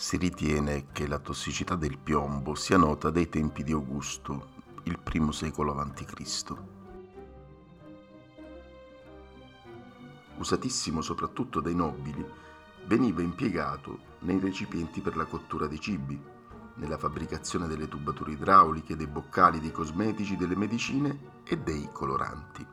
Si ritiene che la tossicità del piombo sia nota dai tempi di Augusto, il primo secolo a.C. Usatissimo soprattutto dai nobili, veniva impiegato nei recipienti per la cottura dei cibi, nella fabbricazione delle tubature idrauliche, dei boccali, dei cosmetici, delle medicine e dei coloranti.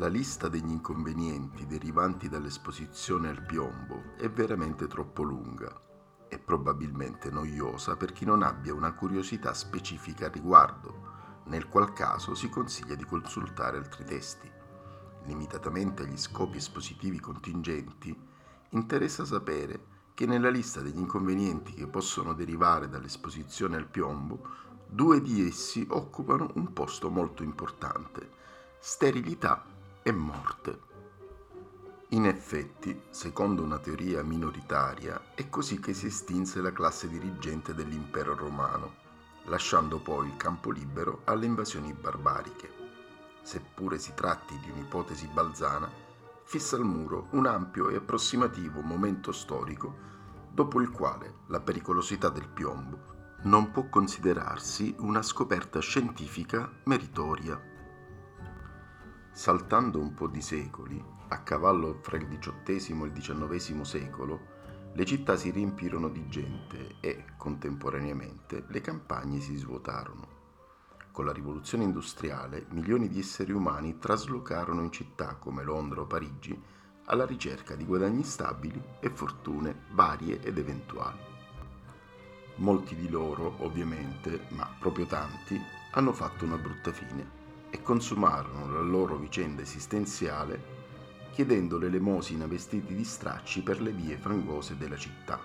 La lista degli inconvenienti derivanti dall'esposizione al piombo è veramente troppo lunga e probabilmente noiosa per chi non abbia una curiosità specifica al riguardo, nel qual caso si consiglia di consultare altri testi. Limitatamente agli scopi espositivi contingenti, interessa sapere che nella lista degli inconvenienti che possono derivare dall'esposizione al piombo, due di essi occupano un posto molto importante, sterilità e morte. In effetti, secondo una teoria minoritaria, è così che si estinse la classe dirigente dell'impero romano, lasciando poi il campo libero alle invasioni barbariche. Seppure si tratti di un'ipotesi balzana, fissa al muro un ampio e approssimativo momento storico dopo il quale la pericolosità del piombo non può considerarsi una scoperta scientifica meritoria. Saltando un po' di secoli, a cavallo fra il XVIII e il XIX secolo, le città si riempirono di gente e, contemporaneamente, le campagne si svuotarono. Con la rivoluzione industriale, milioni di esseri umani traslocarono in città come Londra o Parigi alla ricerca di guadagni stabili e fortune varie ed eventuali. Molti di loro, ovviamente, ma proprio tanti, hanno fatto una brutta fine e consumarono la loro vicenda esistenziale chiedendo l'elemosina vestiti di stracci per le vie frangose della città.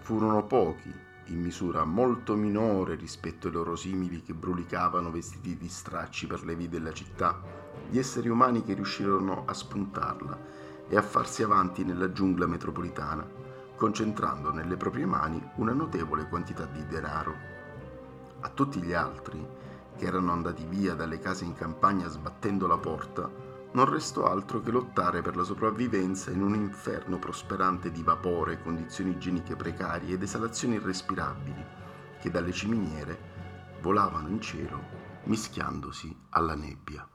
Furono pochi, in misura molto minore rispetto ai loro simili che brulicavano vestiti di stracci per le vie della città, gli esseri umani che riuscirono a spuntarla e a farsi avanti nella giungla metropolitana, concentrando nelle proprie mani una notevole quantità di denaro. A tutti gli altri, che erano andati via dalle case in campagna sbattendo la porta, non restò altro che lottare per la sopravvivenza in un inferno prosperante di vapore, condizioni igieniche precarie ed esalazioni irrespirabili che dalle ciminiere volavano in cielo mischiandosi alla nebbia.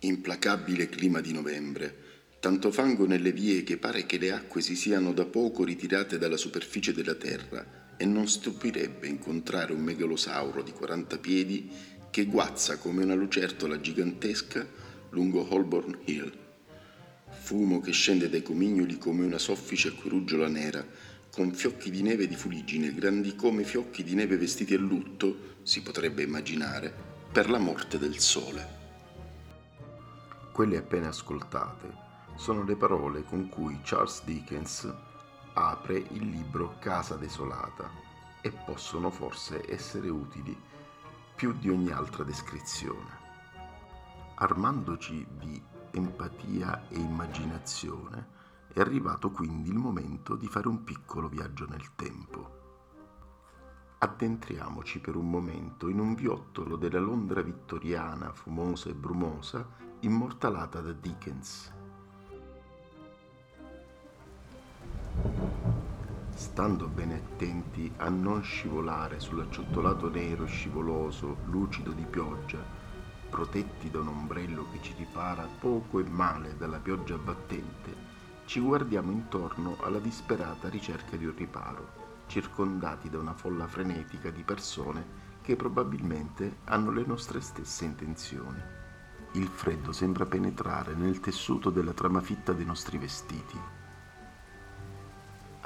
Implacabile clima di novembre, tanto fango nelle vie che pare che le acque si siano da poco ritirate dalla superficie della terra e non stupirebbe incontrare un megalosauro di 40 piedi che guazza come una lucertola gigantesca lungo Holborn Hill. Fumo che scende dai comignoli come una soffice acqueruggiola nera, con fiocchi di neve di fuligine, grandi come fiocchi di neve vestiti a lutto, si potrebbe immaginare, per la morte del sole. Quelle appena ascoltate sono le parole con cui Charles Dickens apre il libro Casa desolata e possono forse essere utili più di ogni altra descrizione armandoci di empatia e immaginazione, è arrivato quindi il momento di fare un piccolo viaggio nel tempo. Addentriamoci per un momento in un viottolo della Londra vittoriana, fumosa e brumosa, immortalata da Dickens. Stando bene attenti a non scivolare sull'acciottolato nero scivoloso, lucido di pioggia, protetti da un ombrello che ci ripara poco e male dalla pioggia battente, ci guardiamo intorno alla disperata ricerca di un riparo, circondati da una folla frenetica di persone che probabilmente hanno le nostre stesse intenzioni. Il freddo sembra penetrare nel tessuto della trama fitta dei nostri vestiti.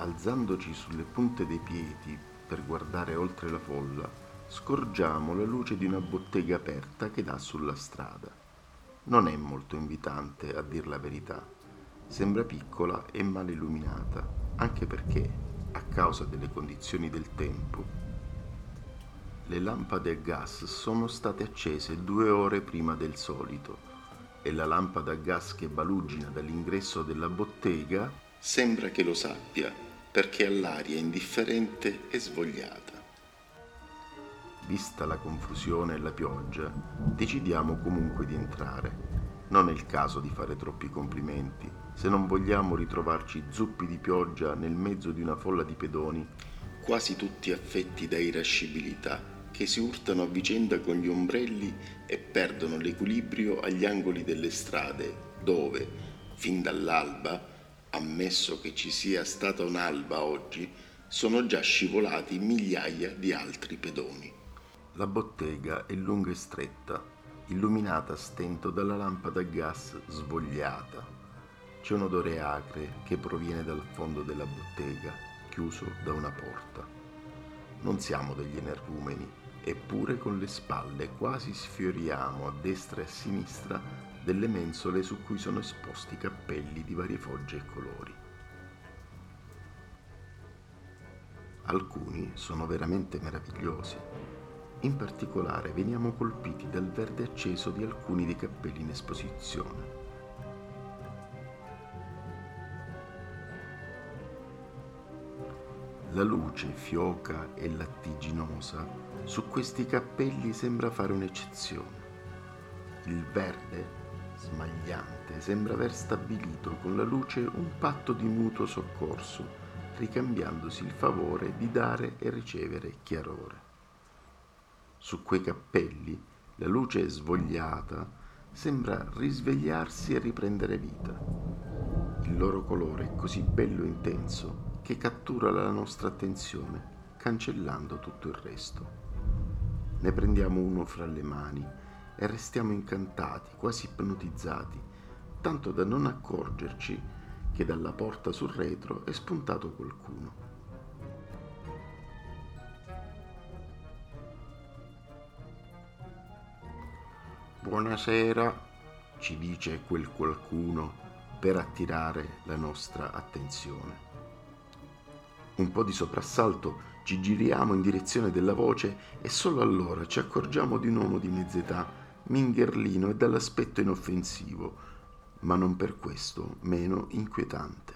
Alzandoci sulle punte dei piedi per guardare oltre la folla, scorgiamo la luce di una bottega aperta che dà sulla strada. Non è molto invitante, a dir la verità. Sembra piccola e mal illuminata, anche perché, a causa delle condizioni del tempo, le lampade a gas sono state accese due ore prima del solito e la lampada a gas che balugina dall'ingresso della bottega sembra che lo sappia perché ha l'aria indifferente e svogliata. Vista la confusione e la pioggia, decidiamo comunque di entrare. Non è il caso di fare troppi complimenti, se non vogliamo ritrovarci zuppi di pioggia nel mezzo di una folla di pedoni, quasi tutti affetti da irascibilità, che si urtano a vicenda con gli ombrelli e perdono l'equilibrio agli angoli delle strade, dove, fin dall'alba, ammesso che ci sia stata un'alba oggi, sono già scivolati migliaia di altri pedoni. La bottega è lunga e stretta, illuminata a stento dalla lampada a gas svogliata. C'è un odore acre che proviene dal fondo della bottega, chiuso da una porta. Non siamo degli energumeni, eppure con le spalle quasi sfioriamo a destra e a sinistra delle mensole su cui sono esposti cappelli di varie fogge e colori. Alcuni sono veramente meravigliosi, in particolare veniamo colpiti dal verde acceso di alcuni dei cappelli in esposizione. La luce fioca e lattiginosa su questi cappelli sembra fare un'eccezione. Il verde, smagliante, sembra aver stabilito con la luce un patto di mutuo soccorso, ricambiandosi il favore di dare e ricevere chiarore su quei cappelli, la luce svogliata sembra risvegliarsi e riprendere vita. Il loro colore è così bello e intenso che cattura la nostra attenzione, cancellando tutto il resto. Ne prendiamo uno fra le mani e restiamo incantati, quasi ipnotizzati, tanto da non accorgerci che dalla porta sul retro è spuntato qualcuno. Buonasera, ci dice quel qualcuno per attirare la nostra attenzione. Un po' di soprassalto ci giriamo in direzione della voce e solo allora ci accorgiamo di un uomo di mezz'età, mingherlino e dall'aspetto inoffensivo, ma non per questo meno inquietante.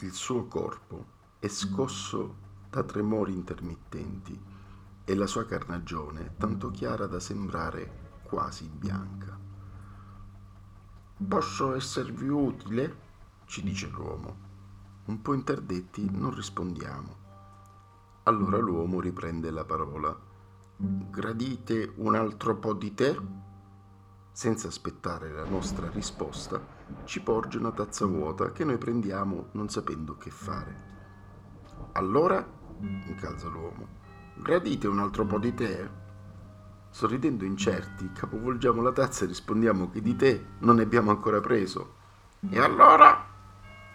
Il suo corpo è scosso da tremori intermittenti e la sua carnagione tanto chiara da sembrare quasi bianca. Posso esservi utile? ci dice l'uomo. Un po' interdetti non rispondiamo. Allora l'uomo riprende la parola. Gradite un altro po' di tè? Senza aspettare la nostra risposta, ci porge una tazza vuota che noi prendiamo non sapendo che fare. Allora, incalza l'uomo, Gradite un altro po' di tè? Sorridendo incerti, capovolgiamo la tazza e rispondiamo che di tè non ne abbiamo ancora preso. E allora?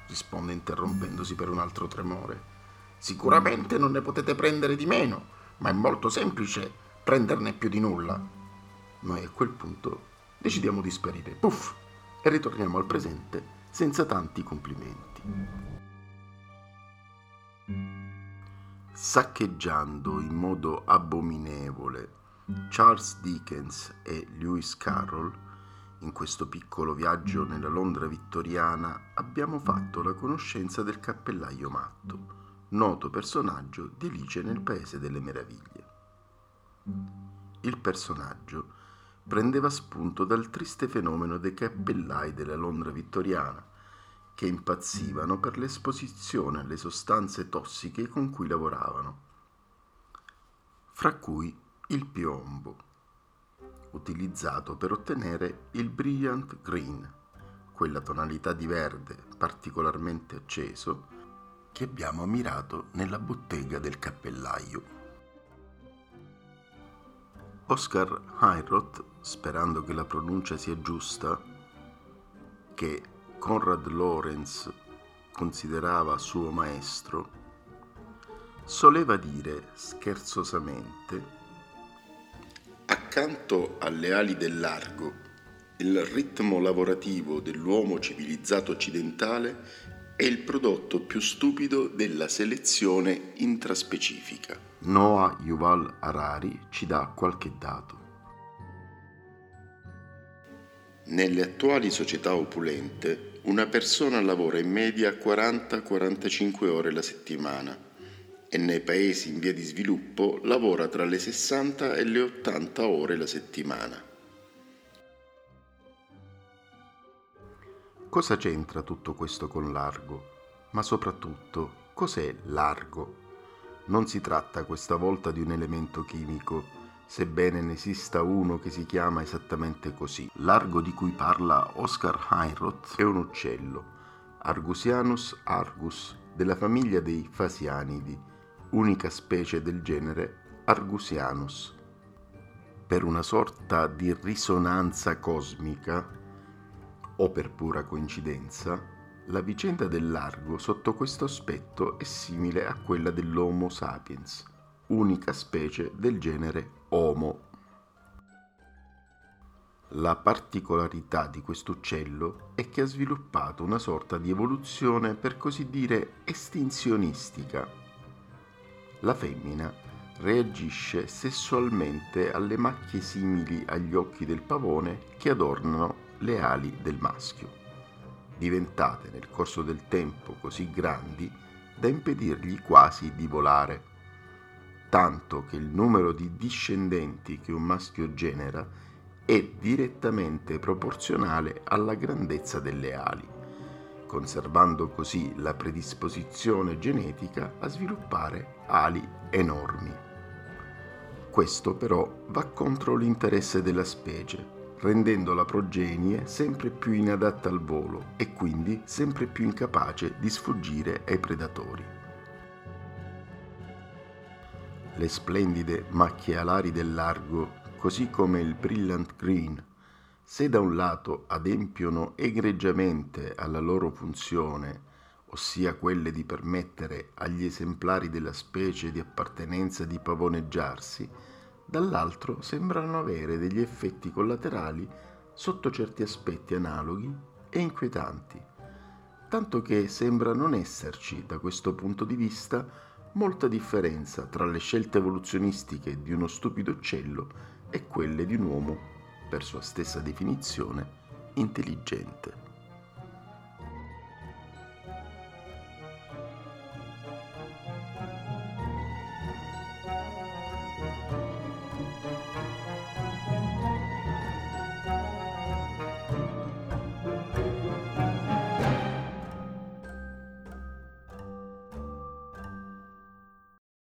risponde interrompendosi per un altro tremore. Sicuramente non ne potete prendere di meno, ma è molto semplice prenderne più di nulla. Noi a quel punto decidiamo di sparire, puff, e ritorniamo al presente senza tanti complimenti. saccheggiando in modo abominevole Charles Dickens e Lewis Carroll, in questo piccolo viaggio nella Londra vittoriana abbiamo fatto la conoscenza del cappellaio matto, noto personaggio di Alice nel Paese delle Meraviglie. Il personaggio prendeva spunto dal triste fenomeno dei cappellai della Londra vittoriana, che impazzivano per l'esposizione alle sostanze tossiche con cui lavoravano, fra cui il piombo, utilizzato per ottenere il brilliant green, quella tonalità di verde particolarmente acceso che abbiamo ammirato nella bottega del cappellaio. Oscar Heinroth, sperando che la pronuncia sia giusta, che Conrad Lorenz considerava suo maestro, soleva dire scherzosamente Accanto alle ali del largo, il ritmo lavorativo dell'uomo civilizzato occidentale è il prodotto più stupido della selezione intraspecifica. Noah Yuval Harari ci dà qualche dato. Nelle attuali società opulente, una persona lavora in media 40-45 ore la settimana e nei paesi in via di sviluppo lavora tra le 60 e le 80 ore la settimana. Cosa c'entra tutto questo con largo? Ma soprattutto, cos'è largo? Non si tratta questa volta di un elemento chimico, sebbene ne esista uno che si chiama esattamente così. L'argo di cui parla Oscar Heinroth è un uccello, Argusianus argus, della famiglia dei fasianidi, unica specie del genere Argusianus. Per una sorta di risonanza cosmica, o per pura coincidenza, la vicenda del largo sotto questo aspetto è simile a quella dell'Homo sapiens, unica specie del genere Homo. La particolarità di questo uccello è che ha sviluppato una sorta di evoluzione per così dire estinzionistica. La femmina reagisce sessualmente alle macchie simili agli occhi del pavone che adornano le ali del maschio, diventate nel corso del tempo così grandi da impedirgli quasi di volare tanto che il numero di discendenti che un maschio genera è direttamente proporzionale alla grandezza delle ali, conservando così la predisposizione genetica a sviluppare ali enormi. Questo però va contro l'interesse della specie, rendendo la progenie sempre più inadatta al volo e quindi sempre più incapace di sfuggire ai predatori. le splendide macchie alari del largo, così come il brilliant green, se da un lato adempiono egregiamente alla loro funzione, ossia quelle di permettere agli esemplari della specie di appartenenza di pavoneggiarsi, dall'altro sembrano avere degli effetti collaterali sotto certi aspetti analoghi e inquietanti, tanto che sembra non esserci, da questo punto di vista, molta differenza tra le scelte evoluzionistiche di uno stupido uccello e quelle di un uomo, per sua stessa definizione, intelligente.